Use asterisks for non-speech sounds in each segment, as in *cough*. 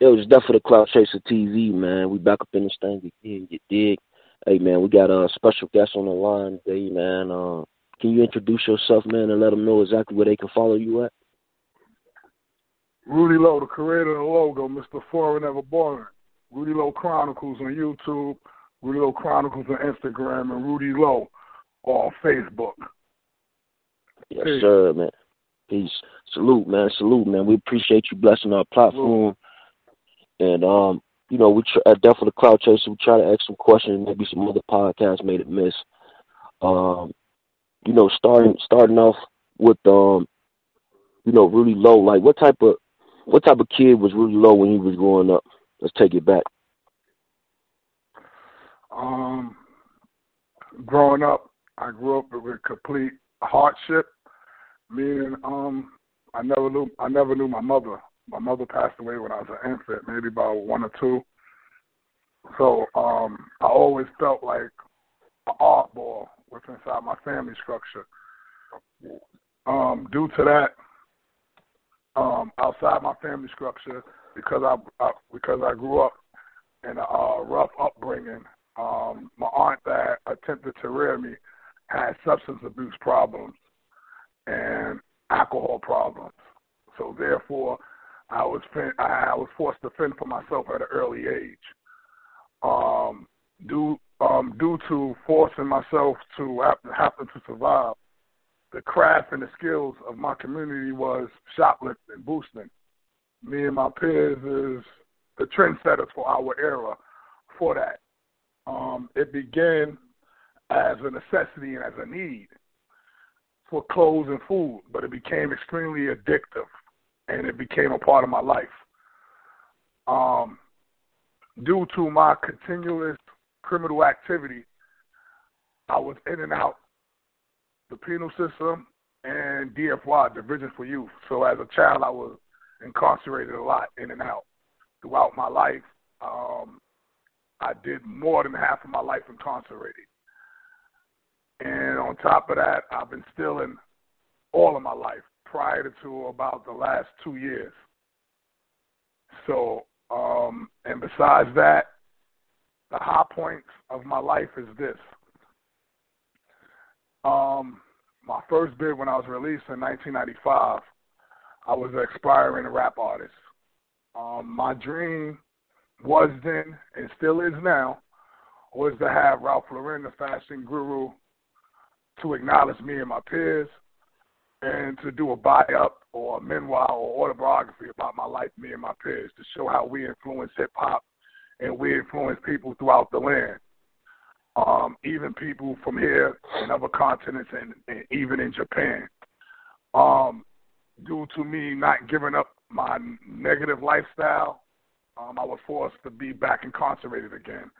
It was definitely the Clout Chaser TV, man. We back up in this thing again. You dig? Hey, man, we got a special guest on the line today, man. Uh, can you introduce yourself, man, and let them know exactly where they can follow you at? Rudy Lowe, the creator of the logo, Mr. Foreign Ever Boring. Rudy Lowe Chronicles on YouTube, Rudy Lowe Chronicles on Instagram, and Rudy Lowe on Facebook. Yes, Peace. sir, man. Peace. Salute, man. Salute, man. We appreciate you blessing our platform. Salute. And um, you know, we try, at Death for the Clout Chaser, we try to ask some questions. Maybe some other podcasts made it miss. Um, you know, starting starting off with um, you know, Rudy Lowe. Like, what type of what type of kid was Rudy Lowe when he was growing up? Let's take it back. Um, growing up, I grew up with complete hardship. Meaning, um, I never knew I never knew my mother. My mother passed away when I was an infant, maybe about one or two. So um, I always felt like an oddball within inside my family structure. Um, due to that, um, outside my family structure, because I, I because I grew up in a uh, rough upbringing, um, my aunt that attempted to rear me had substance abuse problems and alcohol problems. So therefore, I was I was forced to fend for myself at an early age. Um, due um, due to forcing myself to happen to survive, the craft and the skills of my community was shoplifting, and boosting. Me and my peers is the trendsetters for our era for that. Um, it began as a necessity and as a need for clothes and food, but it became extremely addictive and it became a part of my life. Um, due to my continuous criminal activity, I was in and out the penal system and DFY, Division for Youth. So as a child, I was incarcerated a lot, in and out. Throughout my life, um, I did more than half of my life incarcerated. And on top of that, I've been stealing all of my life prior to about the last two years. So, um, and besides that, the high points of my life is this. Um, my first bid when I was released in 1995, I was an aspiring rap artist. Um, my dream was then and still is now was to have Ralph Lauren, the fashion guru, to acknowledge me and my peers and to do a buy up or a memoir or autobiography about my life, me and my peers, to show how we influence hip hop and we influence people throughout the land. Um, even people from here and other continents and, and even in Japan. Um, due to me not giving up my negative lifestyle, um, I was forced to be back incarcerated again.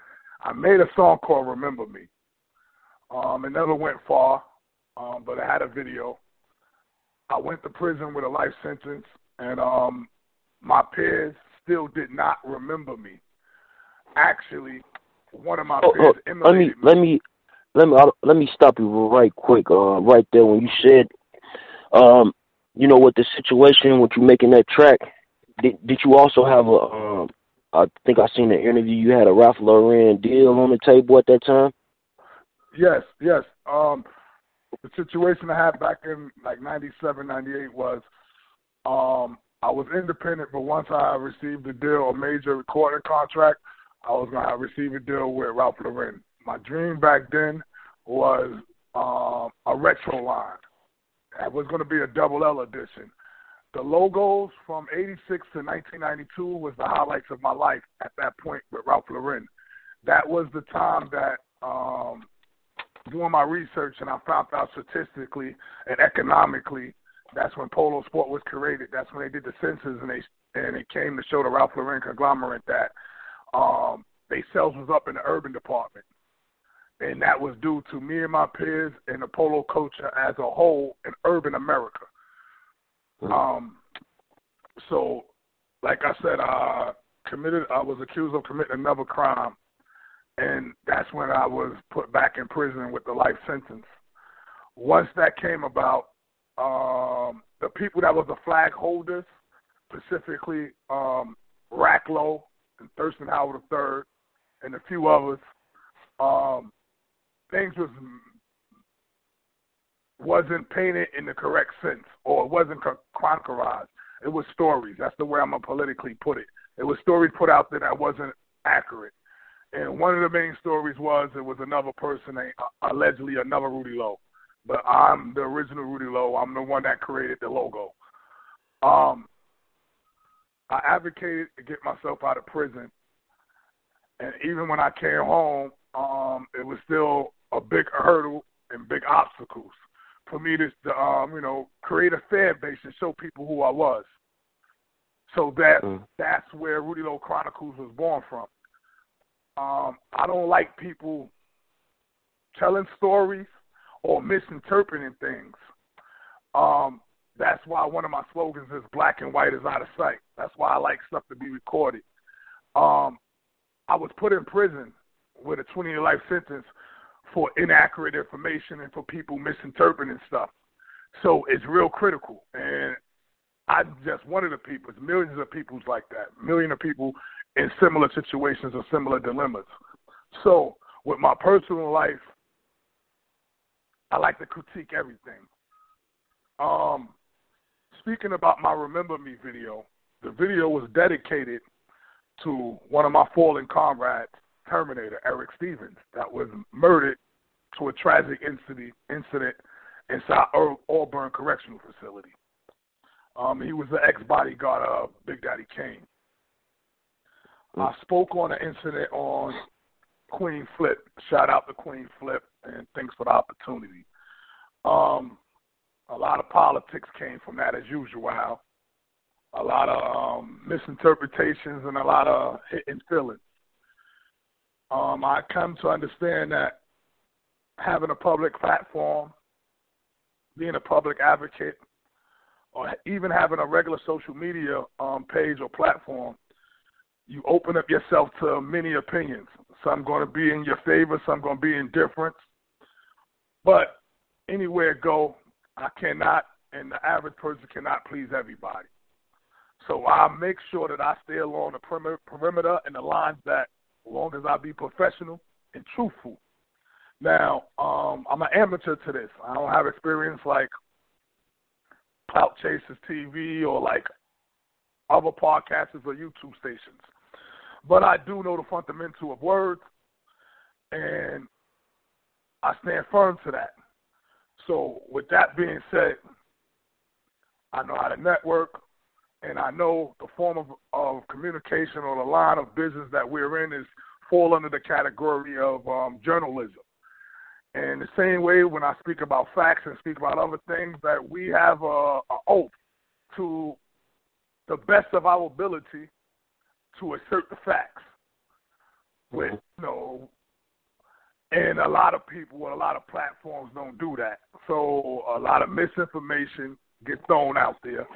I made a song called Remember Me. Um, it never went far, um, but I had a video. I went to prison with a life sentence, and um, my peers still did not remember me. Actually, one of my oh, peers oh, let me, me. Let me let me let me stop you right quick. Uh, right there when you said, um, you know, what the situation with you making that track. Did did you also have a? Um, I think I seen an interview. You had a Ralph Lauren deal on the table at that time. Yes, yes. Um, the situation I had back in like '97, '98 was um, I was independent, but once I received a deal, a major recording contract, I was gonna receive a deal with Ralph Lauren. My dream back then was um, a retro line. It was going to be a double L edition. The logos from '86 to 1992 was the highlights of my life at that point with Ralph Lauren. That was the time that um, doing my research and I found out statistically and economically that's when Polo Sport was created. That's when they did the census and they and it came to show the Ralph Lauren conglomerate that um, they sales was up in the urban department, and that was due to me and my peers and the polo culture as a whole in urban America. Mm-hmm. Um, so, like I said, I committed. I was accused of committing another crime and that's when I was put back in prison with the life sentence. Once that came about, um, the people that was the flag holders, specifically um, Rack-Lo and Thirstin Howl III and a few others. Um, things was wasn't painted in the correct sense, or it wasn't chronicalized. It was stories. That's the way I'm gonna politically put it. It was stories put out there that wasn't accurate. And one of the main stories was it was another person, allegedly another Rudy Lowe. But I'm the original Rudy Lowe. I'm the one that created the logo. Um, I advocated to get myself out of prison, and even when I came home, um, it was still a big hurdle and big obstacles for me to, to um, you know, create a fan base and show people who I was. So that mm. that's where Rudy Lowe Chronicles was born from. Um, I don't like people telling stories or misinterpreting things. Um, that's why one of my slogans is "Black and white is out of sight." That's why I like stuff to be recorded. Um, I was put in prison with a 20-year life sentence for inaccurate information and for people misinterpreting stuff. So it's real critical. And I'm just one of the people. There's millions of people like that. Million of people in similar situations or similar dilemmas. So with my personal life, I like to critique everything. Um, speaking about my Remember Me video, the video was dedicated to one of my fallen comrades, Terminator, Eric Stevens, that was murdered to a tragic incident, incident inside Auburn Correctional Facility. Um, he was the ex bodyguard of Big Daddy Kane. I spoke on an incident on Queen Flip. Shout out to Queen Flip and thanks for the opportunity. Um, a lot of politics came from that as usual. A lot of um, misinterpretations and a lot of hitting feelings. Um, I come to understand that having a public platform, being a public advocate, or even having a regular social media um, page or platform, you open up yourself to many opinions. Some going to be in your favor, some going to be indifferent. But anywhere go, I cannot, and the average person cannot please everybody. So I make sure that I stay along the perimeter and the lines that, as long as I be professional and truthful. Now, um, I'm an amateur to this. I don't have experience like Clout Chasers TV or like other podcasters or YouTube stations. But I do know the fundamental of words, and I stand firm to that. So, with that being said, I know how to network, and I know the form of, of communication or the line of business that we're in is fall under the category of um, journalism. And the same way when I speak about facts and speak about other things, that we have a, a oath to the best of our ability to assert the facts. With mm-hmm. you know, and a lot of people, a lot of platforms don't do that. So a lot of misinformation gets thrown out there,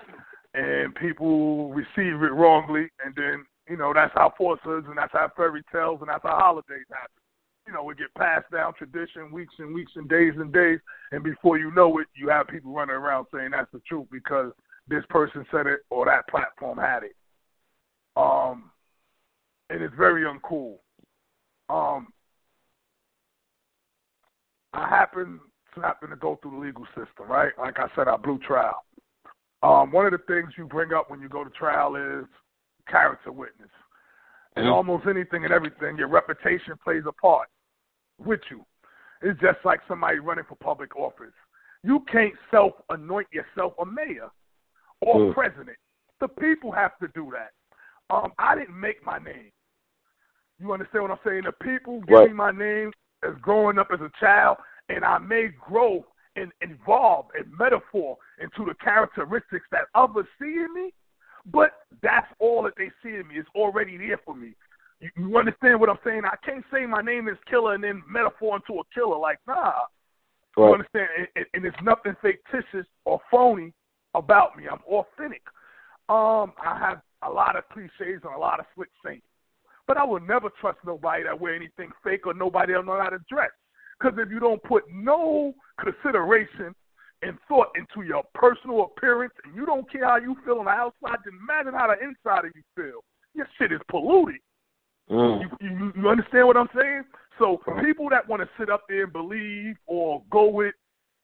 and people receive it wrongly, and then you know that's how falsehoods and that's how fairy tales and that's how holidays happen you know, it get passed down tradition weeks and weeks and days and days, and before you know it, you have people running around saying that's the truth because this person said it or that platform had it. Um, and it's very uncool. Um, I happen to happen to go through the legal system, right? Like I said, I blew trial. Um, one of the things you bring up when you go to trial is character witness. And mm-hmm. almost anything and everything, your reputation plays a part with you. It's just like somebody running for public office. You can't self anoint yourself a mayor or mm. president. The people have to do that. Um, I didn't make my name. You understand what I'm saying? The people give me my name as growing up as a child, and I may grow and evolve and metaphor into the characteristics that others see in me. But that's all that they see in me. It's already there for me. You, you understand what I'm saying? I can't say my name is Killer and then metaphor into a killer. Like, nah. Right. You understand? And, and it's nothing fictitious or phony about me. I'm authentic. Um, I have a lot of cliches and a lot of slick sayings. But I will never trust nobody that wear anything fake or nobody that know how to dress. Because if you don't put no consideration and thought into your personal appearance and you don't care how you feel on the outside, then imagine how the inside of you feel. You're shit is polluted. Mm. You, you you understand what I'm saying? So people that want to sit up there and believe or go with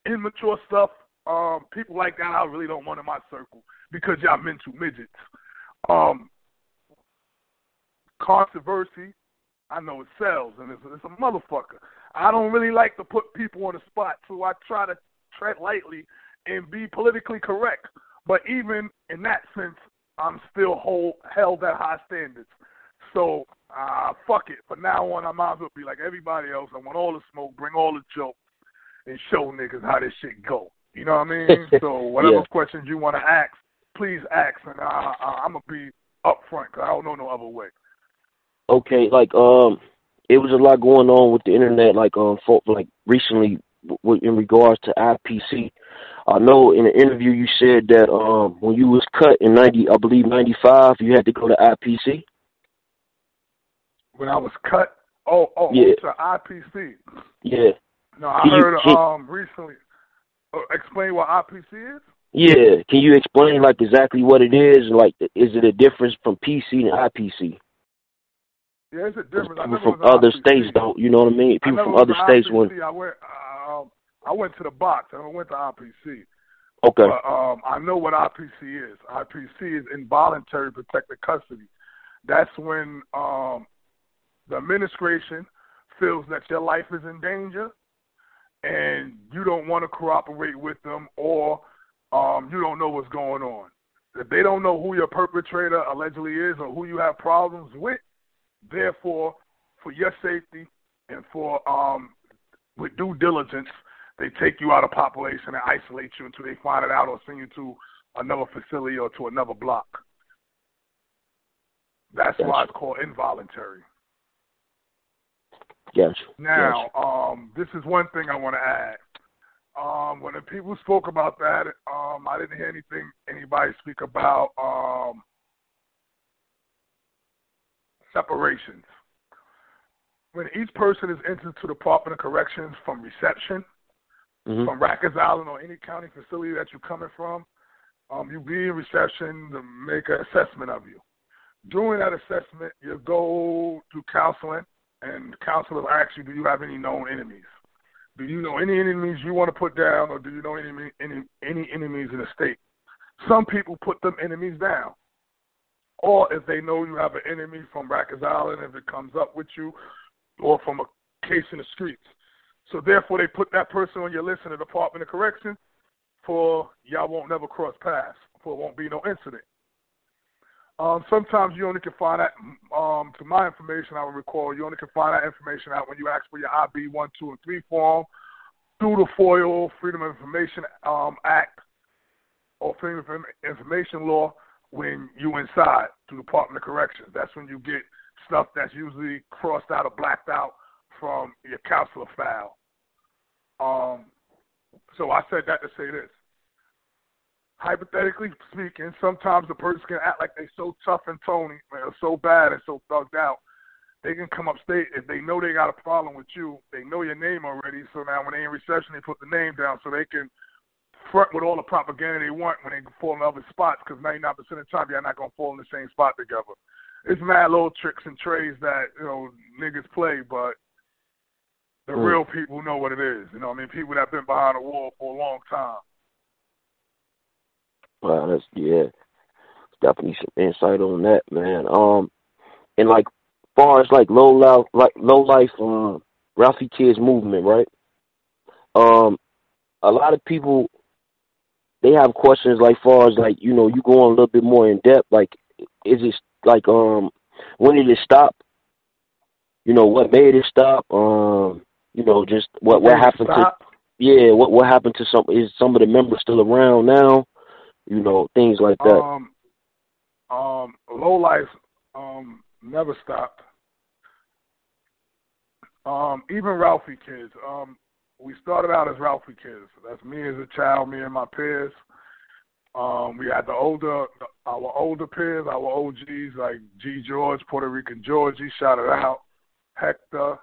immature stuff, um, people like that I really don't want in my circle because y'all mental midgets. Um, controversy, I know it sells and it's, it's a motherfucker. I don't really like to put people on the spot, so I try to tread lightly and be politically correct. But even in that sense, I'm still hold, held at high standards. So uh, fuck it. From now on, I might as well be like everybody else. I want all the smoke, bring all the jokes, and show niggas how this shit go. You know what I mean? *laughs* so whatever Yeah. questions you want to ask, please ask, and I, I, I'm gonna be upfront because I don't know no other way. Okay, like um, it was a lot going on with the internet, like um, for, like recently, w- in regards to IPC. I know in an interview you said that um, when you was cut in ninety, I believe ninety five, you had to go to IPC. When I was cut, oh, oh, Yeah. to IPC. Yeah, No, I Can you- heard can- um recently. Uh, explain what IPC is. yeah. Can you explain like exactly what it is? Like, is it a difference from PC and IPC? Yeah, it's a difference. People from other states don't. You know what I mean? People never from other states when. I went. Uh, I went to the box. I went to IPC. Okay. But um, I know what IPC is. IPC is involuntary protective custody. That's when um, the administration feels that your life is in danger, and you don't want to cooperate with them, or um, you don't know what's going on. If they don't know who your perpetrator allegedly is or who you have problems with, therefore, for your safety and for um, with due diligence, they take you out of population and isolate you until they find it out or send you to another facility or to another block. That's why it's called involuntary. Gotcha. Now, um, this is one thing I want to add. Um, when the people spoke about that, um, I didn't hear anything anybody speak about um, separations. When each person is entered to the Department of Corrections from reception, hmm from Rikers Island or any county facility that you're coming from, um, you be in reception to make an assessment of you. During that assessment, you go to counseling, and the counselor will ask you, do you have any known enemies? Do you know any enemies you want to put down, or do you know any any any enemies in the state? Some people put them enemies down, or if they know you have an enemy from Rikers Island, if it comes up with you, or from a case in the streets. So therefore, they put that person on your list in the Department of Corrections for y'all won't never cross paths, for it won't be no incident. Um, sometimes you only can find that, um, to my information, I would recall, you only can find that information out when you ask for your IB 1, 2, and 3 form through the FOIL, Freedom of Information um, Act, or Freedom of Information Law when you inside through the Department of Corrections. That's when you get stuff that's usually crossed out or blacked out from your counselor file. Um, so I said that to say this. Hypothetically speaking, sometimes the person can act like they're so tough and Tony, man, so bad and so thugged out. They can come upstate if they know they got a problem with you. They know your name already, so now when they in reception, they put the name down so they can front with all the propaganda they want when they fall in other spots. Because 99% of the time, you're not gonna fall in the same spot together. It's mad little tricks and trades that you know niggas play, but the Mm. real people know what it is. You know, what I mean, people that have been behind the wall for a long time. Wow, that's yeah, definitely some insight on that, man. Um, and like, far as like low life, like low life, um, Ralphie Kids movement, right? Um, a lot of people they have questions like far as like you know you go on a little bit more in depth. Like, is it like um, when did it stop? You know what made it stop? Um, you know just what what happened to yeah what what happened to some is some of the members still around now? You know things like that. Um, um, low life um, never stopped. Um, even Ralphie kids. Um, we started out as Ralphie kids. That's me as a child, me and my peers. Um, we had the older, our older peers, our OGs like G George, Puerto Rican George. He shouted out Hector,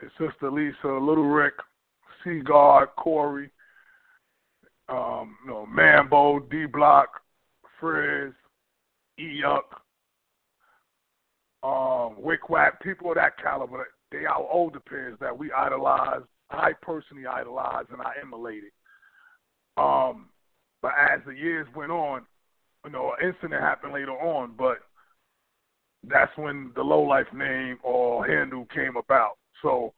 his sister Lisa, Little Rick, Seagard, Corey, um, you know, Mambo, D Block, Frizz, E Yuck, Wick Wack, people of that caliber, they are older peers that we idolize. I personally idolize and I emulated. Um, but as the years went on, you know, an incident happened later on, but that's when the low life name or handle came about. So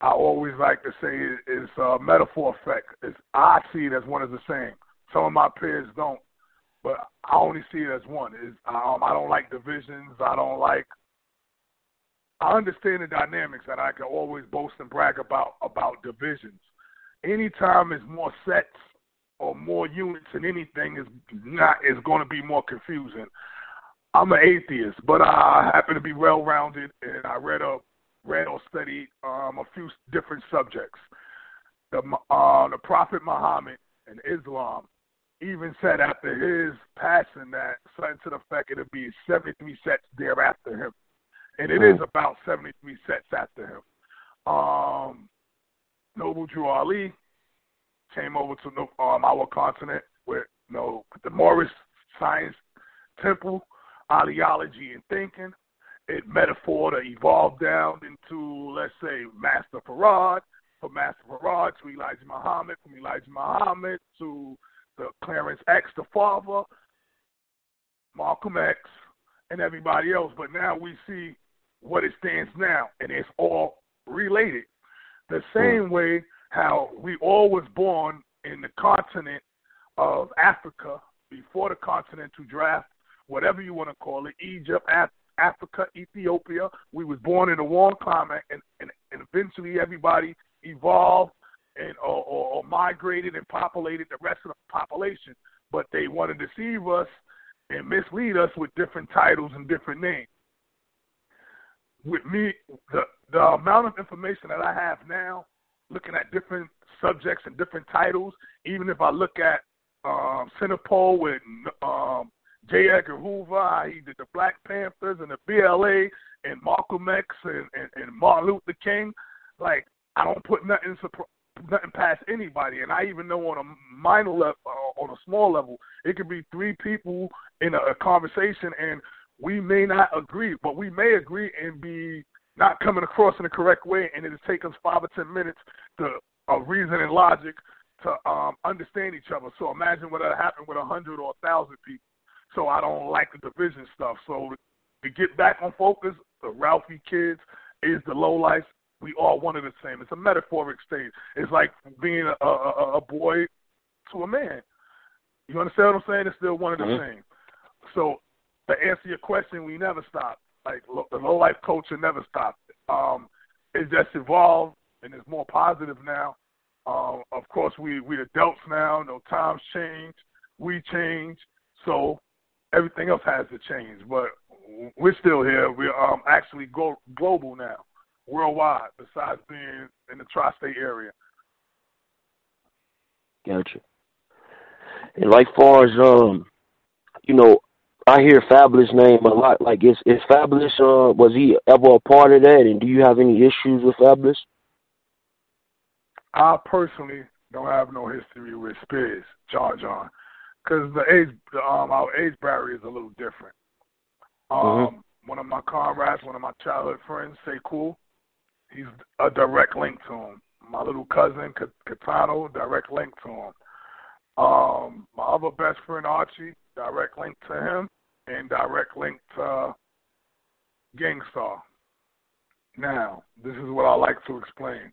I always like to say it's a metaphor effect. It's, I see it as one of the same. Some of my peers don't, but I only see it as one. Is um, I don't like divisions. I don't like. I understand the dynamics, that I can always boast and brag about about divisions. Anytime there's more sets or more units in anything, is not is going to be more confusing. I'm an atheist, but I happen to be well rounded, and I read a read or studied um, a few different subjects. The uh, the Prophet Muhammad and Islam even said after his passing that something to the effect it'll be 73 sets thereafter him, and it mm. is about 73 sets after him. Um, Noble Drew Ali came over to um, our continent with you know the Moorish Science Temple, ideology and thinking it metaphor to evolve down into, let's say, Master Fard, from Master Fard to Elijah Muhammad, from Elijah Muhammad to the Clarence X, the father, Malcolm X, and everybody else. But now we see what it stands now, and it's all related. The same hmm. way how we all was born in the continent of Africa before the continental draft, whatever you want to call it, Egypt, Africa, Ethiopia. We was born in a warm climate, and, and, and eventually everybody evolved and or, or, or migrated and populated the rest of the population. But they want to deceive us and mislead us with different titles and different names. With me, the the amount of information that I have now, looking at different subjects and different titles, even if I look at um, COINTELPRO with um, J. Edgar Hoover, he did the Black Panthers and the BLA and Malcolm X and, and, and Martin Luther King. Like I don't put nothing nothing past anybody, and I even know on a minor level, uh, on a small level, it could be three people in a, a conversation, and we may not agree, but we may agree and be not coming across in the correct way, and it'll take us five or ten minutes to uh, reason and logic to um, understand each other. So imagine what would happen with a hundred or a thousand people so I don't like the division stuff. So to get back on focus, the Ralphie kids is the low life. We all one and the same. It's a metaphoric state. It's like being a, a, a boy to a man. You understand what I'm saying? It's still one of the mm-hmm. same. So to answer your question, we never stop. Like the low life culture never stopped. Um, it just evolved and it's more positive now. Um, of course, we we adults now. No times change. We change. So everything else has to change. But we're still here. We're um, actually go- global now, worldwide, besides being in the tri state area. Gotcha. And like far as um, you know, I hear Fabolous name a lot. Like, is is Fabolous? Uh, was he ever a part of that? And do you have any issues with Fabolous? I personally don't have no history with Spears, John John because the age, um, our age barrier is a little different. Mm-hmm. Um, mm-hmm. One of my comrades, one of my childhood friends, say cool. He's a direct link to him. My little cousin, Katano, direct link to him. Um, my other best friend Archie, direct link to him, and direct link to Gang Starr. Now, this is what I like to explain.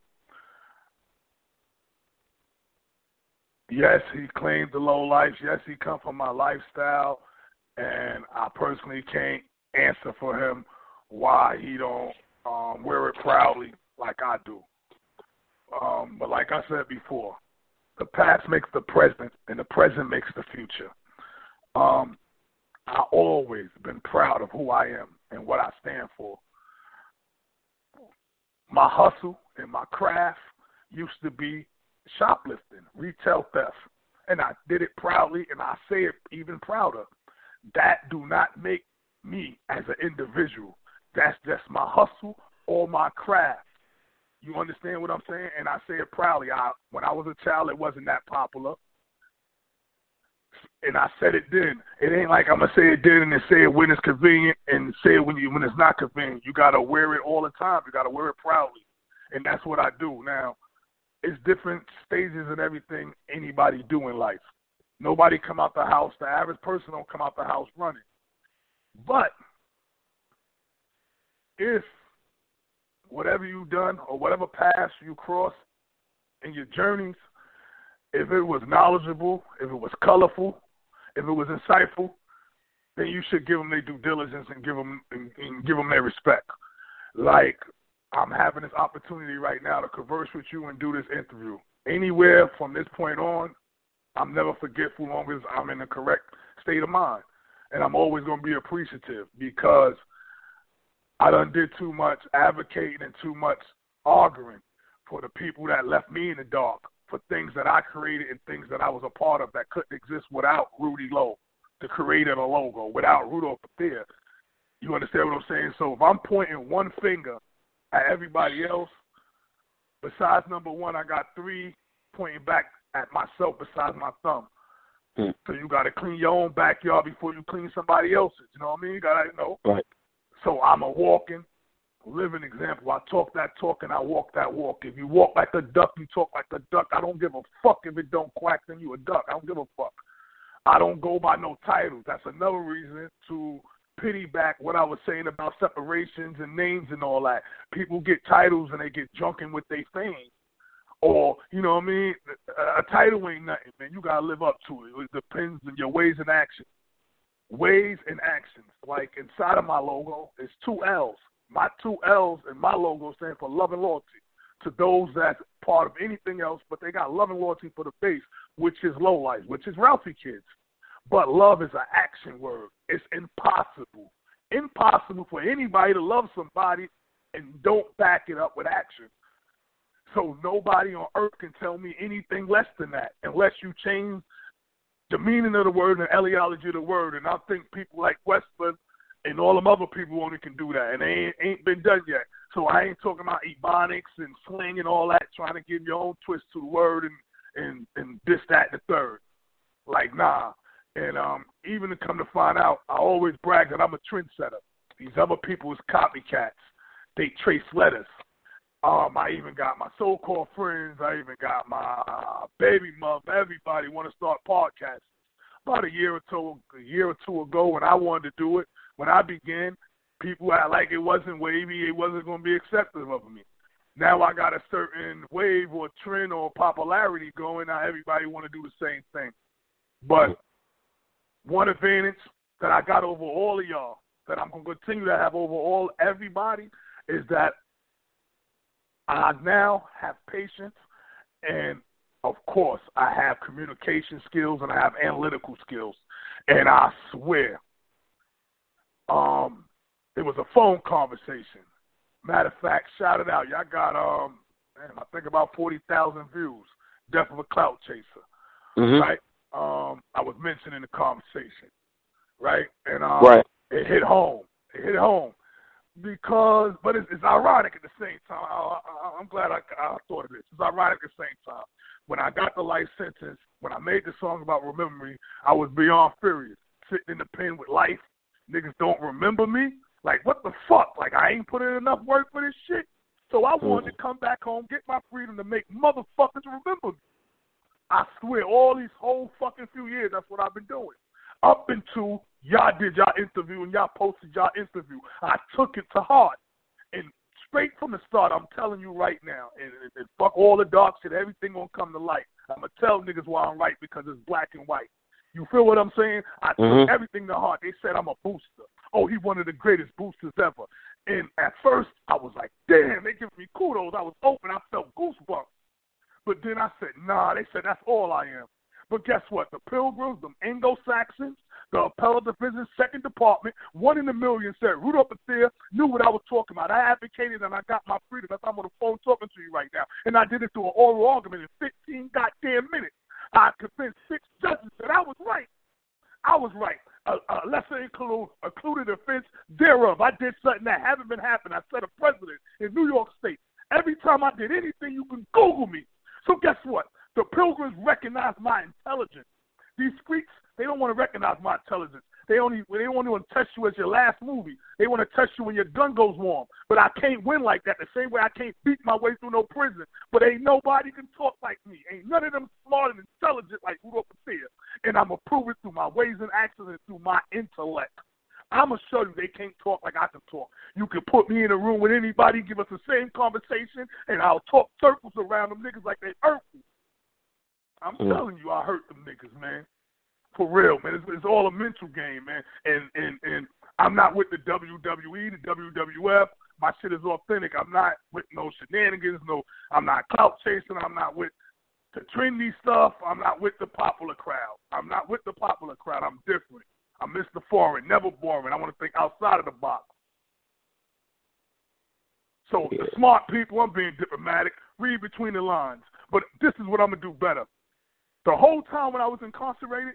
yes, he claimed the low life. Yes, he come from my lifestyle, and I personally can't answer for him why he don't um, wear it proudly like I do. Um, but like I said before, the past makes the present, and the present makes the future. Um, I always been proud of who I am and what I stand for. My hustle and my craft used to be shoplifting, retail theft. And I did it proudly, and I say it even prouder. That do not make me as an individual. That's just my hustle or my craft. You understand what I'm saying? And I say it proudly. I when I was a child, it wasn't that popular. And I said it then. It ain't like I'm gonna say it then and then say it when it's convenient and say it when you when it's not convenient. You gotta wear it all the time. You gotta wear it proudly, and that's what I do. Now, it's different stages and everything anybody do in life. Nobody come out the house. The average person don't come out the house running. But if whatever you've done or whatever path you cross in your journeys, if it was knowledgeable, if it was colorful, if it was insightful, then you should give them their due diligence and give them and, and give them their respect. Like I'm having this opportunity right now to converse with you and do this interview. Anywhere from this point on, I'm never forgetful long as I'm in the correct state of mind. And I'm always going to be appreciative because I done did too much advocating and too much arguing for the people that left me in the dark for things that I created and things that I was a part of that couldn't exist without Rudy Lowe, the creator of the logo, without Rudolph Pathia. You understand what I'm saying? So if I'm pointing one finger at everybody else, besides number one, I got three pointing back at myself besides my thumb. Hmm. So you got to clean your own backyard before you clean somebody else's. You know what I mean? You got to know. Right. So I'm a walking, living example. I talk that talk and I walk that walk. If you walk like a duck, you talk like a duck. I don't give a fuck if it don't quack, then you a duck. I don't give a fuck. I don't go by no titles. That's another reason to pity back what I was saying about separations and names and all that. People get titles and they get drunken with their fame. Or, you know what I mean? A title ain't nothing, man. You gotta live up to it. It depends on your ways and actions. Ways and actions. Like inside of my logo, it's two L's. My two L's in my logo stand for love and loyalty to those that's part of anything else, but they got love and loyalty for the base, which is low life, which is Ralphie kids. But love is an action word. It's impossible. Impossible for anybody to love somebody and don't back it up with action. So nobody on earth can tell me anything less than that unless you change the meaning of the word and the etiology of the word. And I think people like Westman and all them other people only can do that, and they ain't, ain't been done yet. So I ain't talking about ebonics and slang and all that, trying to give your own twist to the word and and and this, that, and the third. Like nah. And um, even to come to find out, I always brag that I'm a trendsetter. These other people is copycats. They trace letters. Um, I even got my so-called friends. I even got my baby mother. Everybody want to start podcasts. About a year or two, a year or two ago, when I wanted to do it, when I began, people act like it wasn't wavy. It wasn't going to be accepted of me. Now I got a certain wave or trend or popularity going. Now everybody want to do the same thing. But one advantage that I got over all of y'all, that I'm going to continue to have over all everybody, is that I now have patience and of course I have communication skills and I have analytical skills. And I swear, um, it was a phone conversation. Matter of fact, shout it out. Y'all got um I think about forty thousand views. Death of a clout chaser. Mm-hmm. Right? Um, I was mentioning the conversation. Right? And um right. it hit home. It hit home because, but it's, it's ironic at the same time. I, am glad I, I thought of this. It's ironic at the same time. When I got the life sentence, when I made the song about Remember Me, I was beyond furious. Sitting in the pen with life, niggas don't remember me. Like, what the fuck? Like, I ain't put in enough work for this shit. So I wanted to mm. come back home, get my freedom to make motherfuckers remember me. I swear, all these whole fucking few years, that's what I've been doing. Up until Y'all did y'all interview and y'all posted y'all interview. I took it to heart. And straight from the start, I'm telling you right now, and, and, and fuck all the dark shit, everything gonna come to light. I'm gonna tell niggas why I'm right because it's black and white. You feel what I'm saying? I mm-hmm. took everything to heart. They said I'm a booster. Oh, he one of the greatest boosters ever. And at first, I was like, damn, they giving me kudos. I was open. I felt goosebumps. But then I said, nah, they said that's all I am. But guess what? The Pilgrims, the Anglo-Saxons, the Appellate Division, Second Department, one in a million said Rudolph Pathia knew what I was talking about. I advocated and I got my freedom. That's why I'm on the phone talking to you right now. And I did it through an oral argument in 15 goddamn minutes. I convinced six judges that I was right. I was right. A, a lesser included, included offense thereof. I did something that haven't been happening. I set a precedent in New York State. Every time I did anything, you can Google me. So guess what? The pilgrims recognized my intelligence. These freaks, they don't want to recognize my intelligence. They only they don't want to test you as your last movie. They want to test you when your gun goes warm. But I can't win like that. The same way I can't beat my way through no prison. But ain't nobody can talk like me. Ain't none of them smart and intelligent like Rudolph Patea. And I'm gonna prove it through my ways and actions and through my intellect. I'm gonna show you they can't talk like I can talk. You can put me in a room with anybody, give us the same conversation, and I'll talk circles around them niggas like they hurt me. I'm mm. telling you, I hurt them niggas, man. For real, man. It's, it's all a mental game, man. And and and I'm not with the WWE, the WWF. My shit is authentic. I'm not with no shenanigans. No, I'm not clout chasing. I'm not with the trendy stuff. I'm not with the popular crowd. I'm not with the popular crowd. I'm different. I'm Mr. Foreign, never boring. I want to think outside of the box. So yeah. the smart people, I'm being diplomatic. Read between the lines. But this is what I'm gonna do better. The whole time when I was incarcerated,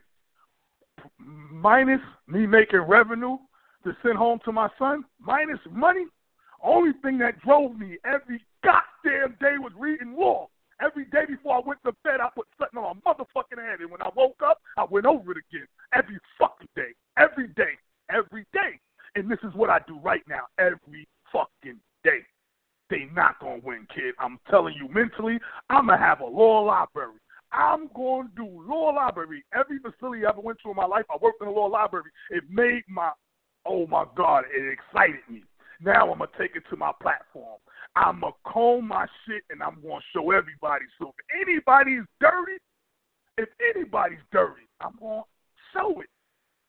minus me making revenue to send home to my son, minus money, only thing that drove me every goddamn day was reading law. Every day before I went to bed, I put something on my motherfucking head. And when I woke up, I went over it again. Every fucking day. Every day. Every day. And this is what I do right now. Every fucking day. They not gonna win, kid. I'm telling you mentally, I'm gonna have a law library. I'm going to do law library. Every facility I ever went to in my life, I worked in a law library. It made my, oh my God, it excited me. Now I'm going to take it to my platform. I'm going to comb my shit and I'm going to show everybody. So if anybody's dirty, if anybody's dirty, I'm going to show it.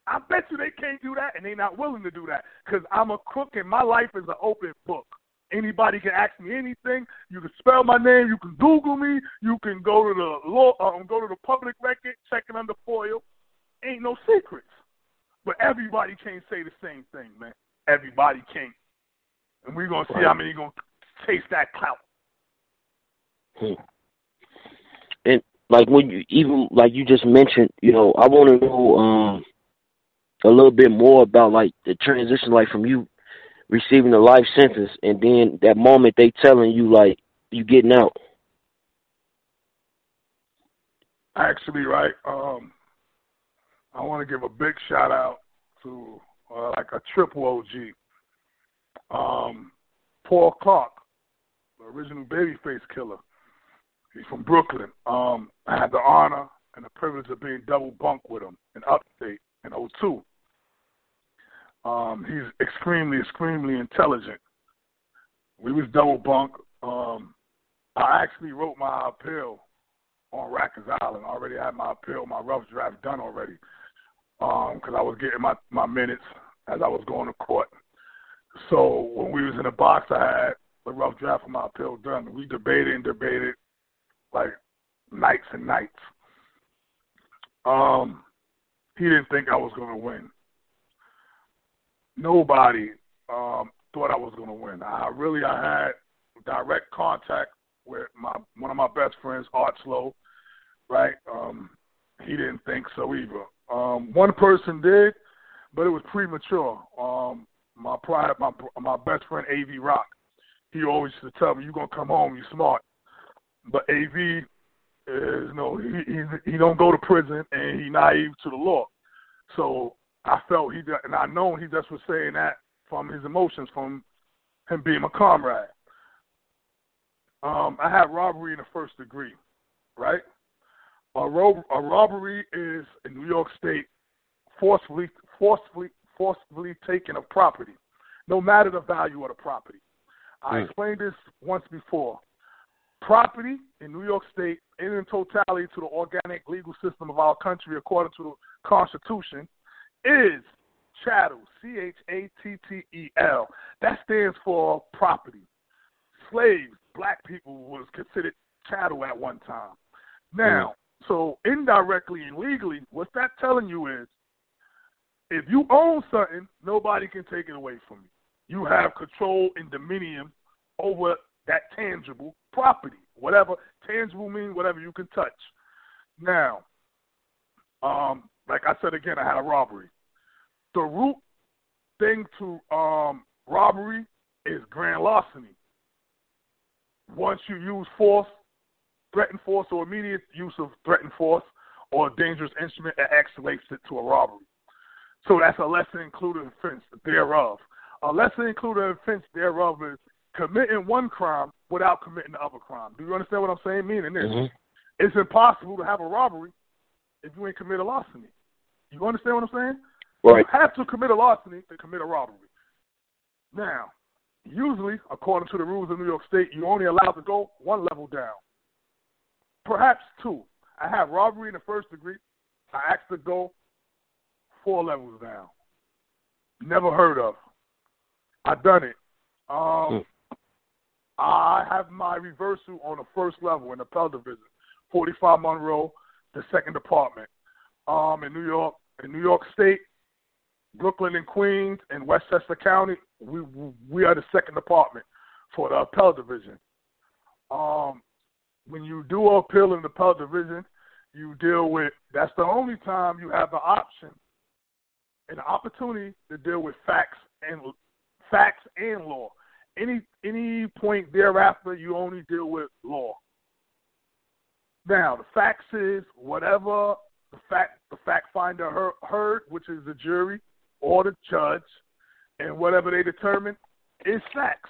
I bet you they can't do that and they're not willing to do that because I'm a crook and my life is an open book. Anybody can ask me anything. You can spell my name. You can Google me. You can go to the law, um, go to the public record, check it under FOIL. Ain't no secrets. But everybody can't say the same thing, man. Everybody can't. And we're gonna see right. how many gonna taste that clout. Hmm. And like when you even like you just mentioned, you know, I want to know um a little bit more about like the transition, like from you receiving a life sentence, and then that moment they telling you like you getting out? Actually, right. Um, I want to give a big shout out to uh, like a triple OG, um, Paul Clark, the original Babyface Killer. He's from Brooklyn. Um, I had the honor and the privilege of being double bunk with him in Upstate in 02. Um, he's extremely, extremely intelligent. We was double bunk. Um, I actually wrote my appeal on Rikers Island. I already had my appeal, my rough draft done already, because um, I was getting my my minutes as I was going to court. So when we was in the box, I had the rough draft of my appeal done. We debated and debated like nights and nights. Um, he didn't think I was going to win nobody um, thought I was going to win. I really I had direct contact with my one of my best friends, Art Slow. Right? Um, he didn't think so either. Um, one person did, but it was premature. Um, my pride, my my best friend Av Rock, he always used to tell me, "You're gonna come home, you smart." But Av is no, he he, he don't go to prison and he naive to the law. So I felt he and I know he just was saying that from his emotions, from him being a comrade. Um, I had robbery in the first degree, right? A, ro- a robbery is in New York State forcefully, forcefully, forcefully taking of property, no matter the value of the property. I mm. explained this once before. Property in New York State, in totality to the organic legal system of our country, according to the Constitution, is chattel, C H A T T E L. That stands for property. Slaves, black people was considered chattel at one time. Now, mm. so indirectly and legally, what that telling you is if you own something, nobody can take it away from you. You have control and dominion over that tangible property. Whatever tangible means, whatever you can touch. Now, um, like I said again, I had a robbery. The root thing to um, robbery is grand larceny. Once you use force, threatened force, or immediate use of threatened force, or a dangerous instrument and escalates it to a robbery. So that's a lesser included offense thereof. A lesser included offense thereof is committing one crime without committing the other crime. Do you understand what I'm saying? Meaning this. Mm-hmm. It's impossible to have a robbery if you ain't commit a larceny. You understand what I'm saying? Right. You have to commit a larceny to commit a robbery. Now, usually, according to the rules of New York State, you're only allowed to go one level down. Perhaps two. I have robbery in the first degree. I asked to go four levels down. Never heard of. I done it. Um, hmm. I have my reversal on the first level in the Appellate Division, 45 Monroe, the second department. Um, in New York, in New York State, Brooklyn and Queens, and Westchester County, we we are the second department for the appellate division. Um, when you do appeal in the appellate division, you deal with. That's the only time you have the option and the opportunity to deal with facts and facts and law. Any any point thereafter, you only deal with law. Now, the facts is whatever the fact the fact finder heard, which is the jury or the judge, and whatever they determine is facts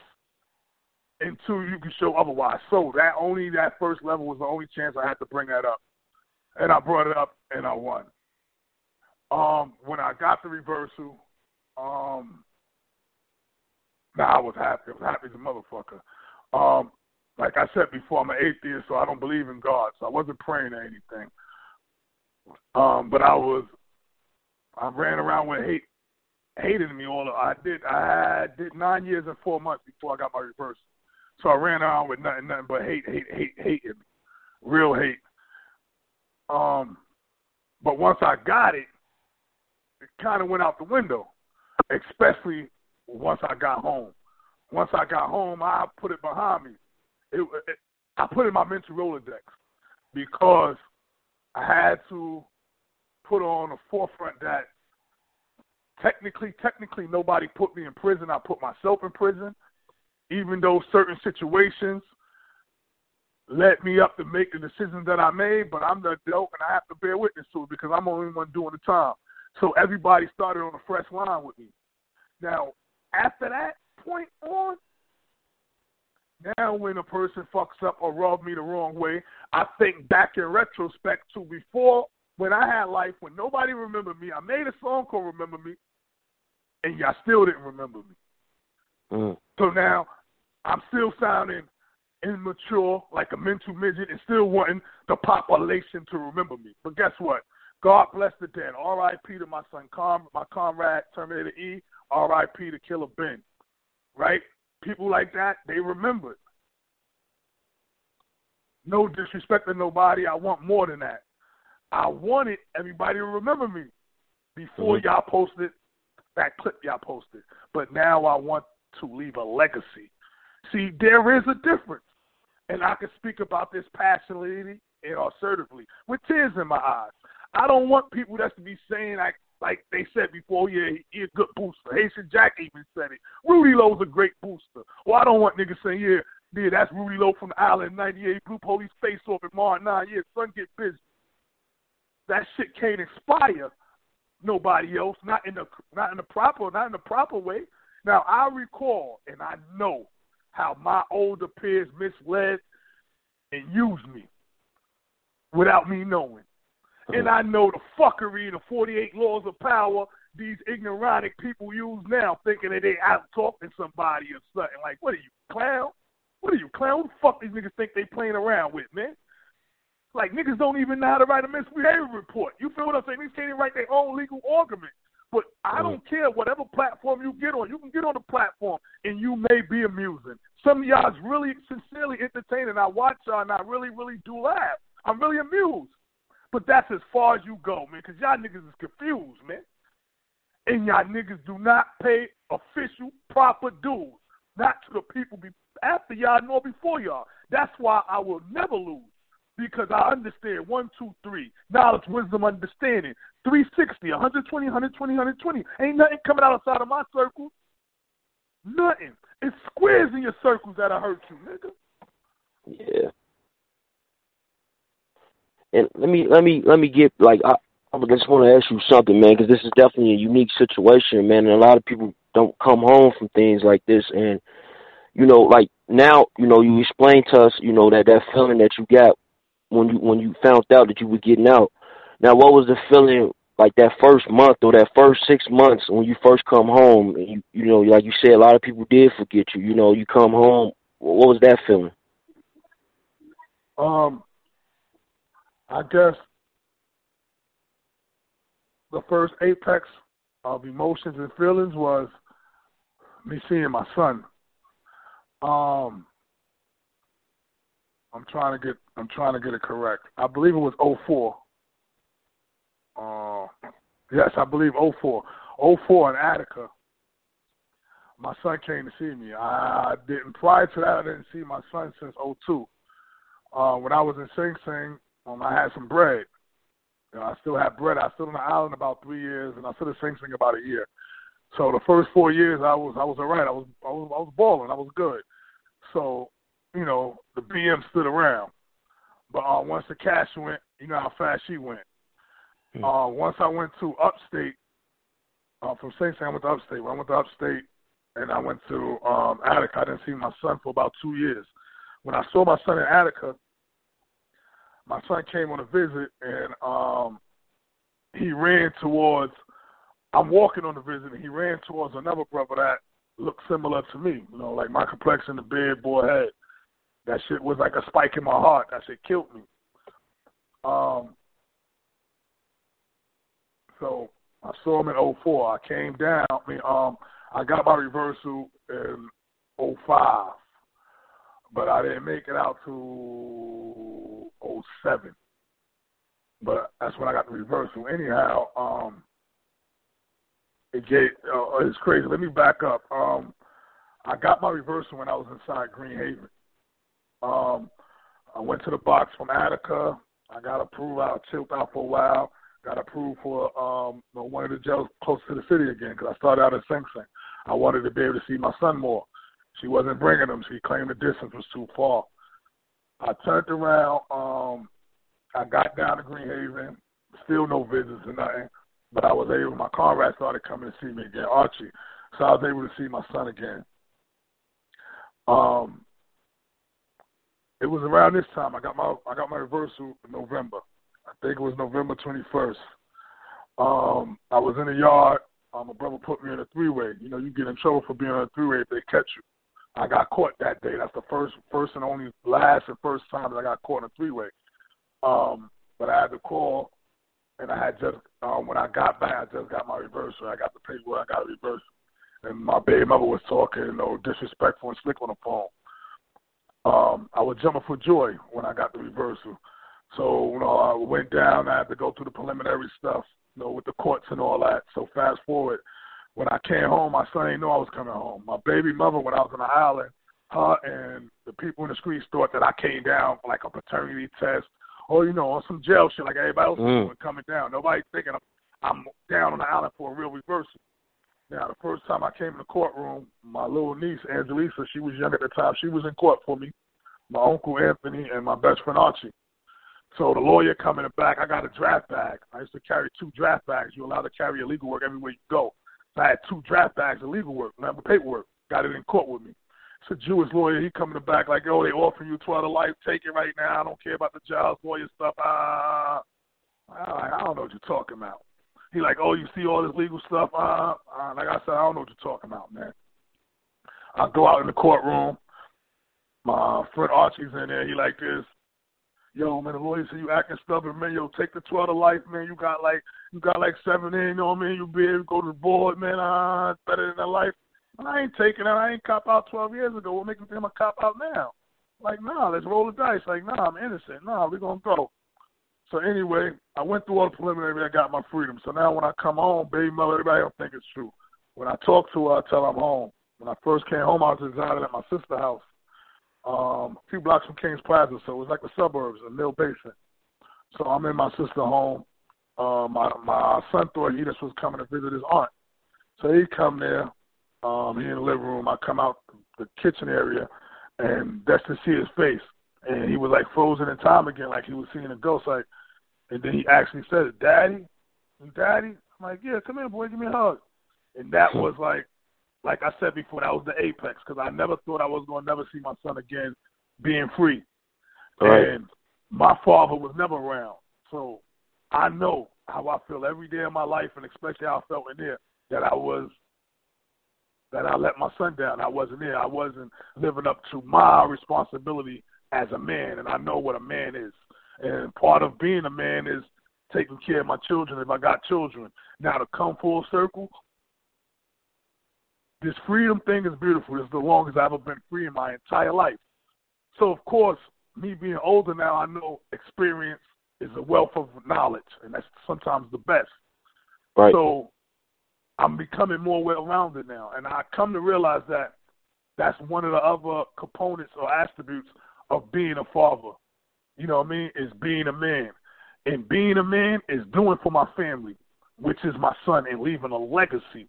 until you can show otherwise. So that only that first level was the only chance I had to bring that up, and I brought it up and I won. Um, when I got the reversal, um, now I was happy. I was happy as a motherfucker. Um, like I said before, I'm an atheist, so I don't believe in God. So I wasn't praying or anything. Um, but I was, I ran around with hate, hating me all. I did. I did nine years and four months before I got my reversal. So I ran around with nothing, nothing but hate, hate, hate, hating me, real hate. Um, but once I got it, it kind of went out the window, especially once I got home. Once I got home, I put it behind me. It, it, I put in my mental Rolodex because I had to put on the forefront that technically, technically, nobody put me in prison. I put myself in prison, even though certain situations led me up to make the decisions that I made. But I'm the adult, and I have to bear witness to it because I'm the only one doing the time. So everybody started on a fresh line with me. Now, after that point on, now when a person fucks up or rub me the wrong way, I think back in retrospect to before when I had life, when nobody remembered me. I made a song called Remember Me, and y'all still didn't remember me. Mm. So now I'm still sounding immature, like a mental midget, and still wanting the population to remember me. But guess what? God bless the dead. R.I.P. to my son, Com- my comrade Terminator E. R.I.P. to Killer Ben. Right? People like that, they remembered. No disrespect to nobody. I want more than that. I wanted everybody to remember me before mm-hmm. y'all posted that clip y'all posted. But now I want to leave a legacy. See, there is a difference. And I can speak about this passionately and assertively with tears in my eyes. I don't want people that's to be saying like like they said before, yeah, he, a good booster. Haitian Jack even said it. Rudy Lowe's a great booster. Well, I don't want niggas saying, yeah, yeah, that's Rudy Lowe from the Island 98, Blue Police face off at Mar 9. Yeah, son get busy. That shit can't inspire nobody else, not in the not in the proper not in the proper way. Now I recall and I know how my older peers misled and used me without me knowing. And uh-huh. I know the fuckery, the 48 laws of power these ignorant people use now, thinking that they out talking somebody or something. Like, what are you, clown? What are you, clown? Who the fuck these niggas think they playing around with, man? Like, niggas don't even know how to write a misbehavior report. You feel what I'm saying? Niggas can't even write their own legal argument. But I uh-huh. don't care whatever platform you get on. You can get on the platform and you may be amusing. Some of y'all is really sincerely entertaining. I watch y'all and I really, really do laugh. I'm really amused. But that's as far as you go, man, because y'all niggas is confused, man. And y'all niggas do not pay official, proper dues. Not to the people be after y'all nor before y'all. That's why I will never lose. Because I understand one, two, three. Knowledge, wisdom, understanding. 360, 120, 120, 120. Ain't nothing coming outside of my circle. Nothing. It's squares in your circles that I hurt you, nigga. Yeah. And let me let me let me get like I, I just want to ask you something, man, because this is definitely a unique situation, man, and a lot of people don't come home from things like this, and you know, like now, you know, you explained to us, you know, that that feeling that you got when you when you found out that you were getting out. Now, what was the feeling like that first month or that first six months when you first come home? And you you know, like you said, a lot of people did forget you. You know, you come home. What was that feeling? Um, I guess the first apex of emotions and feelings was me seeing my son. Um, I'm trying to get I'm trying to get it correct. I believe it was 04. Uh, yes, I believe 04. 04 in Attica. My son came to see me. I didn't prior to that. I didn't see my son since 02. Uh, when I was in Sing Sing, um, I had some bread. You know, I still had bread. I was still on the island about three years, and I still in Sing Sing about a year. So the first four years, I was I was all right. I was I was I was balling. I was good. So you know the BM stood around, but uh, once the cash went, you know how fast she went. Mm-hmm. Uh, once I went to upstate, uh, from St. Sam, I went to upstate. When I went to upstate, and I went to um, Attica, I didn't see my son for about two years. When I saw my son in Attica, my son came on a visit, and um, he ran towards. I'm walking on the visit, and he ran towards another brother that looked similar to me. You know, like my complexion, the beard, boy head. That shit was like a spike in my heart. That shit killed me. Um. So I saw him in 04. I came down. I mean, um, I got my reversal in 05, but I didn't make it out to 07. But that's when I got the reversal. Anyhow, um, it gave, uh, it's crazy. Let me back up. Um, I got my reversal when I was inside Green Haven. Um, I went to the box from Attica. I got approved. I chilled out for a while. Got approved for um, one of the jails close to the city again because I started out in Sing Sing. I wanted to be able to see my son more. She wasn't bringing him. She claimed the distance was too far. I turned around. Um, I got down to Green Haven. Still no visits or nothing. But I was able, my comrade started coming to see me again, Archie. So I was able to see my son again. Um, it was around this time I got my I got my reversal in November. I think it was November twenty first. Um, I was in the yard. Um, my brother put me in a three way. You know, you get in trouble for being on a three way if they catch you. I got caught that day. That's the first first and only last and first time that I got caught in a three way. Um, but I had to call and I had just um, when I got back, I just got my reversal. I got the paperwork, I got a reversal, and my baby mother was talking, you know, disrespectful and slick on the phone. Um, I was jumping for joy when I got the reversal. So you know, I went down. I had to go through the preliminary stuff, you know, with the courts and all that. So fast forward, when I came home, my son didn't know I was coming home. My baby mother, when I was on the island, her and the people in the streets thought that I came down for like a paternity test or you know, on some jail shit like everybody else mm. doing, coming down. Nobody's thinking I'm, I'm down on the island for a real reversal. Now, the first time I came in the courtroom, my little niece Angelisa, she was young at the time. She was in court for me. My uncle Anthony and my best friend Archie. So the lawyer coming back, I got a draft bag. I used to carry two draft bags. You're allowed to carry your legal work everywhere you go. So I had two draft bags of legal work, remember paperwork. Got it in court with me. It's a Jewish lawyer. He coming back like, oh, they offering you twelve to life. Take it right now. I don't care about the jobs lawyer stuff. Ah, I, I don't know what you're talking about. He like, oh, you see all this legal stuff. Uh, uh, like I said, I don't know what you're talking about, man. I go out in the courtroom. My friend Archie's in there. He like this. Yo, man, the lawyer said you acting stubborn, man. Yo, take the twelve to life, man. You got like you got like seven in, you know what I mean? You be able to go to the board, man. Ah, uh, better than the life. I ain't taking it. I ain't cop out 12 years ago. What makes me think I'm a cop out now? Like, nah, let's roll the dice. Like, nah, I'm innocent. Nah, we're going to go. So anyway, I went through all the preliminary. I got my freedom. So now when I come home, baby mother, everybody don't think it's true. When I talk to her, I tell her I'm home. When I first came home, I was residing at my sister's house, um, a few blocks from Kings Plaza. So it was like the suburbs, a mill basement. So I'm in my sister's home. Uh, my my son thought he just was coming to visit his aunt. So he come there. Um, he in the living room. I come out the kitchen area, and that's to see his face. And he was like frozen in time again, like he was seeing a ghost. Like And then he actually said, "Daddy, Daddy." I'm like, "Yeah, come here, boy, give me a hug." And that hmm. was like, like I said before, that was the apex because I never thought I was going to never see my son again being free. Right. And my father was never around, so I know how I feel every day of my life, and especially how I felt in there that I was that I let my son down. I wasn't there. I wasn't living up to my responsibility as a man, and I know what a man is. And part of being a man is taking care of my children if I got children. Now to come full circle, this freedom thing is beautiful. It's the longest I've ever been free in my entire life. So of course, me being older now, I know experience is a wealth of knowledge, and that's sometimes the best. Right. So I'm becoming more well rounded now, and I come to realize that that's one of the other components or attributes of being a father. You know what I mean? Is being a man, and being a man is doing for my family, which is my son, and leaving a legacy.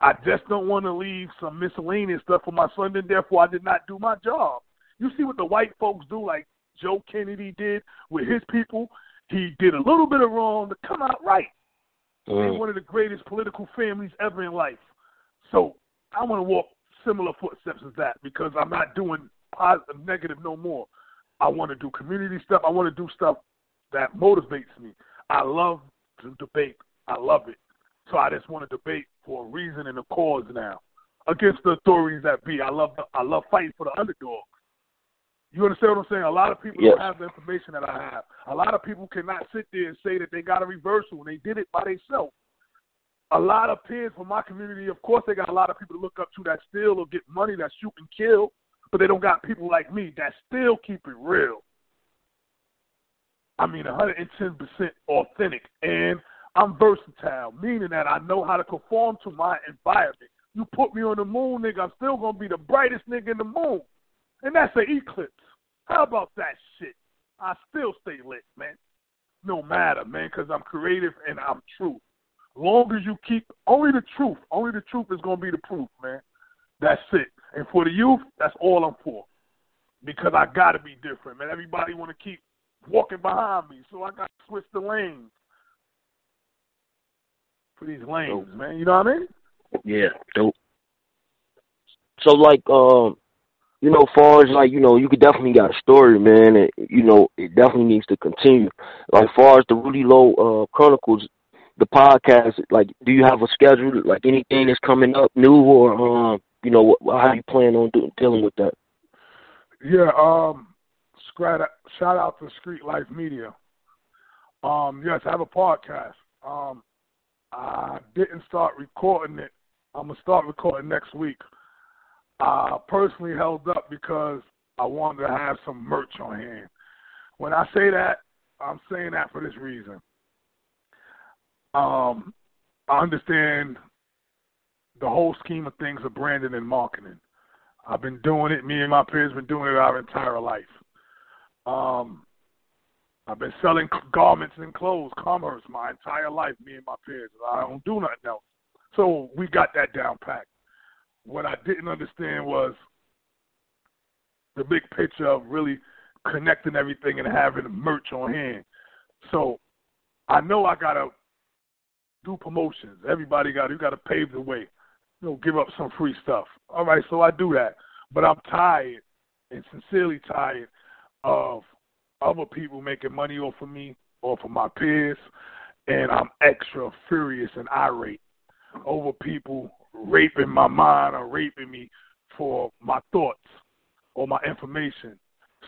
I just don't want to leave some miscellaneous stuff for my son, and therefore I did not do my job. You see what the white folks do, like Joe Kennedy did with his people. He did a little bit of wrong to come out right. Mm. They're one of the greatest political families ever in life. So I want to walk similar footsteps as that because I'm not doing positive, negative no more. I want to do community stuff. I want to do stuff that motivates me. I love to debate. I love it. So I just want to debate for a reason and a cause now against the authorities that be. I love I love fighting for the underdog. You understand what I'm saying? A lot of people yes. don't have the information that I have. A lot of people cannot sit there and say that they got a reversal and they did it by themselves. A lot of peers from my community, of course, they got a lot of people to look up to that still will get money, that shoot and kill, but they don't got people like me that still keep it real. I mean, 110% authentic. And I'm versatile, meaning that I know how to conform to my environment. You put me on the moon, nigga, I'm still to be the brightest nigga in the moon. And that's an eclipse. How about that shit? I still stay lit, man. No matter, man, because I'm creative and I'm true. Long as you keep only the truth, only the truth is gonna be the proof, man. That's it. And for the youth, that's all I'm for. Because I gotta be different, man. Everybody wanna keep walking behind me, so I gotta switch the lanes. For these lanes, dope. man. You know what I mean? Yeah, dope. So like um you know, far as like, you know, you could definitely got a story, man, and you know, it definitely needs to continue. Like far as the Rudy Lowe uh Chronicles, the podcast, like do you have a schedule, like anything that's coming up new or um, you know, how you plan on doing dealing with that? Yeah, um shout out to Street Life Media. Um, yes, I have a podcast. Um I didn't start recording it. I'm gonna start recording next week. I personally held up because I wanted to have some merch on hand. When I say that, I'm saying that for this reason. Um, I understand the whole scheme of things of branding and marketing. I've been doing it. Me and my peers been doing it our entire life. Um, I've been selling garments and clothes, commerce, my entire life. Me and my peers. I don't do nothing else. So we got that down packed what I didn't understand was the big picture of really connecting everything and having merch on hand. So I know I gotta do promotions. Everybody got you gotta pave the way. You know, give up some free stuff. All right, so I do that. But I'm tired and sincerely tired of other people making money off of me off of my peers and I'm extra furious and irate over people raping my mind or raping me for my thoughts or my information.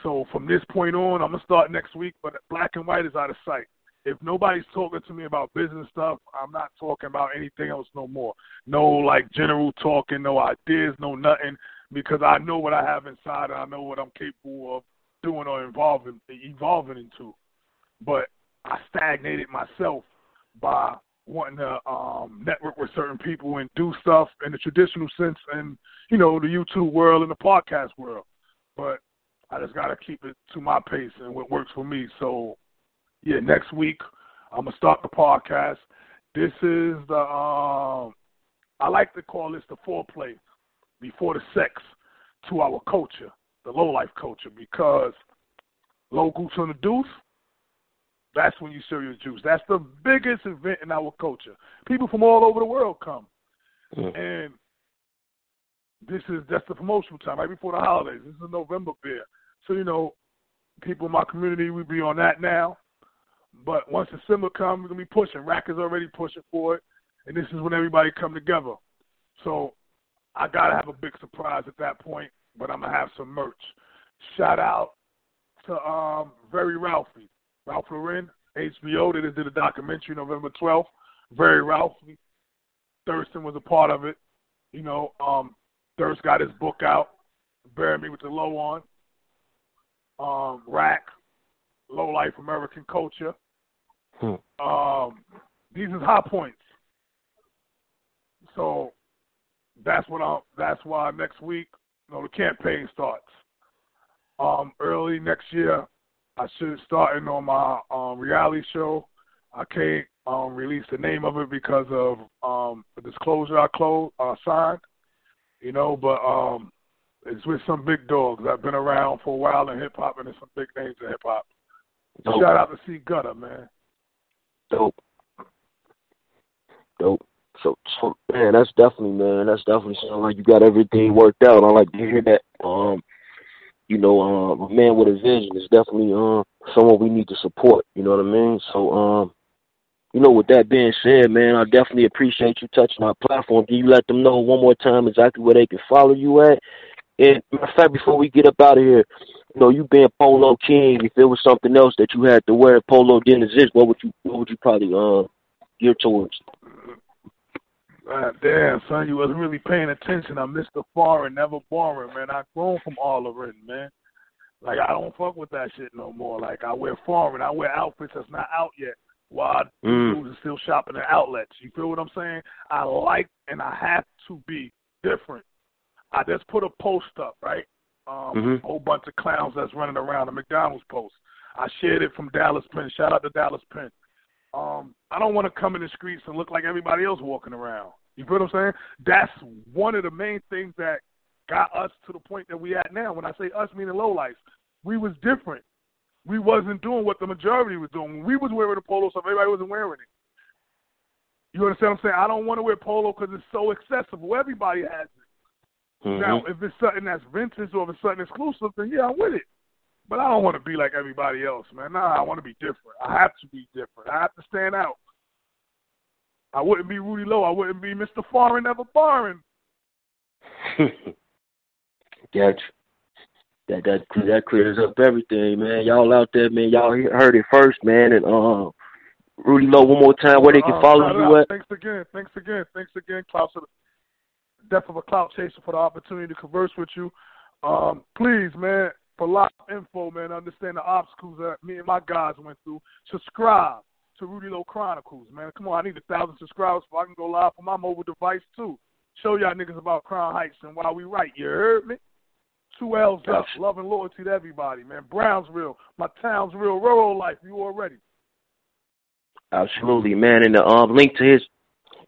So from this point on, I'm gonna start next week. But black and white is out of sight. If nobody's talking to me about business stuff, I'm not talking about anything else no more. No like general talking, no ideas, no nothing, because I know what I have inside and I know what I'm capable of doing or involving evolving into. But I stagnated myself by wanting to um, network with certain people and do stuff in the traditional sense and you know the YouTube world and the podcast world. But I just gotta keep it to my pace and what works for me. So yeah, next week I'm gonna start the podcast. This is the um I like to call this the foreplay before the sex to our culture, the low life culture, because low goose on the deuce, That's when you serious juice. That's the biggest event in our culture. People from all over the world come, mm. and this is that's the promotional time right before the holidays. This is a November beer, so you know, people in my community we be on that now. But once December comes, we're gonna be pushing. Rack is already pushing for it, and this is when everybody come together. So I gotta have a big surprise at that point, but I'm gonna have some merch. Shout out to um Very Ralphie, Ralph Lauren, HBO. They just did a documentary November 12th. Very Ralphie. Thirstin was a part of it. You know, um, Thurst got his book out, Bury Me with the Lo on. Um, Rack, Low Life American Culture. Hmm. Um, these is high points. So that's what I'm. That's why next week, you know, the campaign starts. Um, early next year, I should starting on my um, reality show. I can't um, release the name of it because of um, the disclosure I closed, uh, signed. You know, but um, it's with some big dogs. I've been around for a while in hip hop, and there's some big names in hip hop. Shout out to C Gutter, man. Dope. Dope. So, so, man, that's definitely man, that's definitely sounding like you got everything worked out. I like to hear that. Um, you know, um, a man with a vision is definitely um someone we need to support. You know what I mean? So, um, you know, with that being said, man, I definitely appreciate you touching our platform. Can you let them know one more time exactly where they can follow you at? And matter of fact, before we get up out of here, you know, you being Polo King, if there was something else that you had to wear Polo didn't exist, what would you what would you probably uh gear towards? God damn, son, you wasn't really paying attention. I'm Mr. Foreign, never boring, man. I grown from all of it, man. Like I don't fuck with that shit no more. Like I wear foreign, I wear outfits that's not out yet. While mm. dudes are still shopping at outlets. You feel what I'm saying? I like and I have to be different. I just put a post up, right? Um, mm-hmm. A whole bunch of clowns that's running around a McDonald's post. I shared it from Dallas Penn. Shout out to Dallas Penn. Um, I don't want to come in the streets and look like everybody else walking around. You feel what I'm saying? That's one of the main things that got us to the point that we at now. When I say us, meaning low life, we was different. We wasn't doing what the majority was doing. When we was wearing the polo stuff, everybody wasn't wearing it. You understand what I'm saying? I don't want to wear polo because it's so accessible. Everybody has it. Mm-hmm. Now, if it's something that's vintage or if it's something exclusive, then yeah, I'm with it. But I don't want to be like everybody else, man. Nah, I want to be different. I have to be different. I have to stand out. I wouldn't be Rudy Lowe. I wouldn't be Mr. Foreign Never Foreign. *laughs* gotcha. That that that clears up everything, man. Y'all out there, man. Y'all heard it first, man. And um, Rudy Lowe, one more time, where they can uh, follow you at. Thanks again. Thanks again. Thanks again, Klaus. Death of a clout chaser for the opportunity to converse with you. Um, please, man, for live info, man, understand the obstacles that me and my guys went through. Subscribe to Rudy Lowe Chronicles, man. Come on, I need a thousand subscribers so I can go live on my mobile device too. Show y'all niggas about Crown Heights and why we right. You heard me? Two L's up. Love and loyalty to everybody, man. Brownsville, my town's real rural life. You already. Absolutely, man. And the um, link to his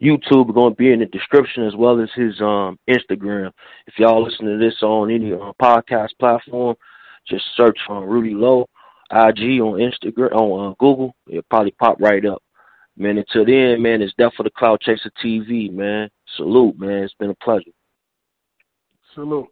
YouTube going to be in the description as well as his um Instagram. If y'all listen to this on any uh, podcast platform, just search for Rudy Lowe, IG on Instagram, on uh, Google. It'll probably pop right up. Man, until then, man, it's Death for the Clout Chaser TV, man. Salute, man. It's been a pleasure. Salute.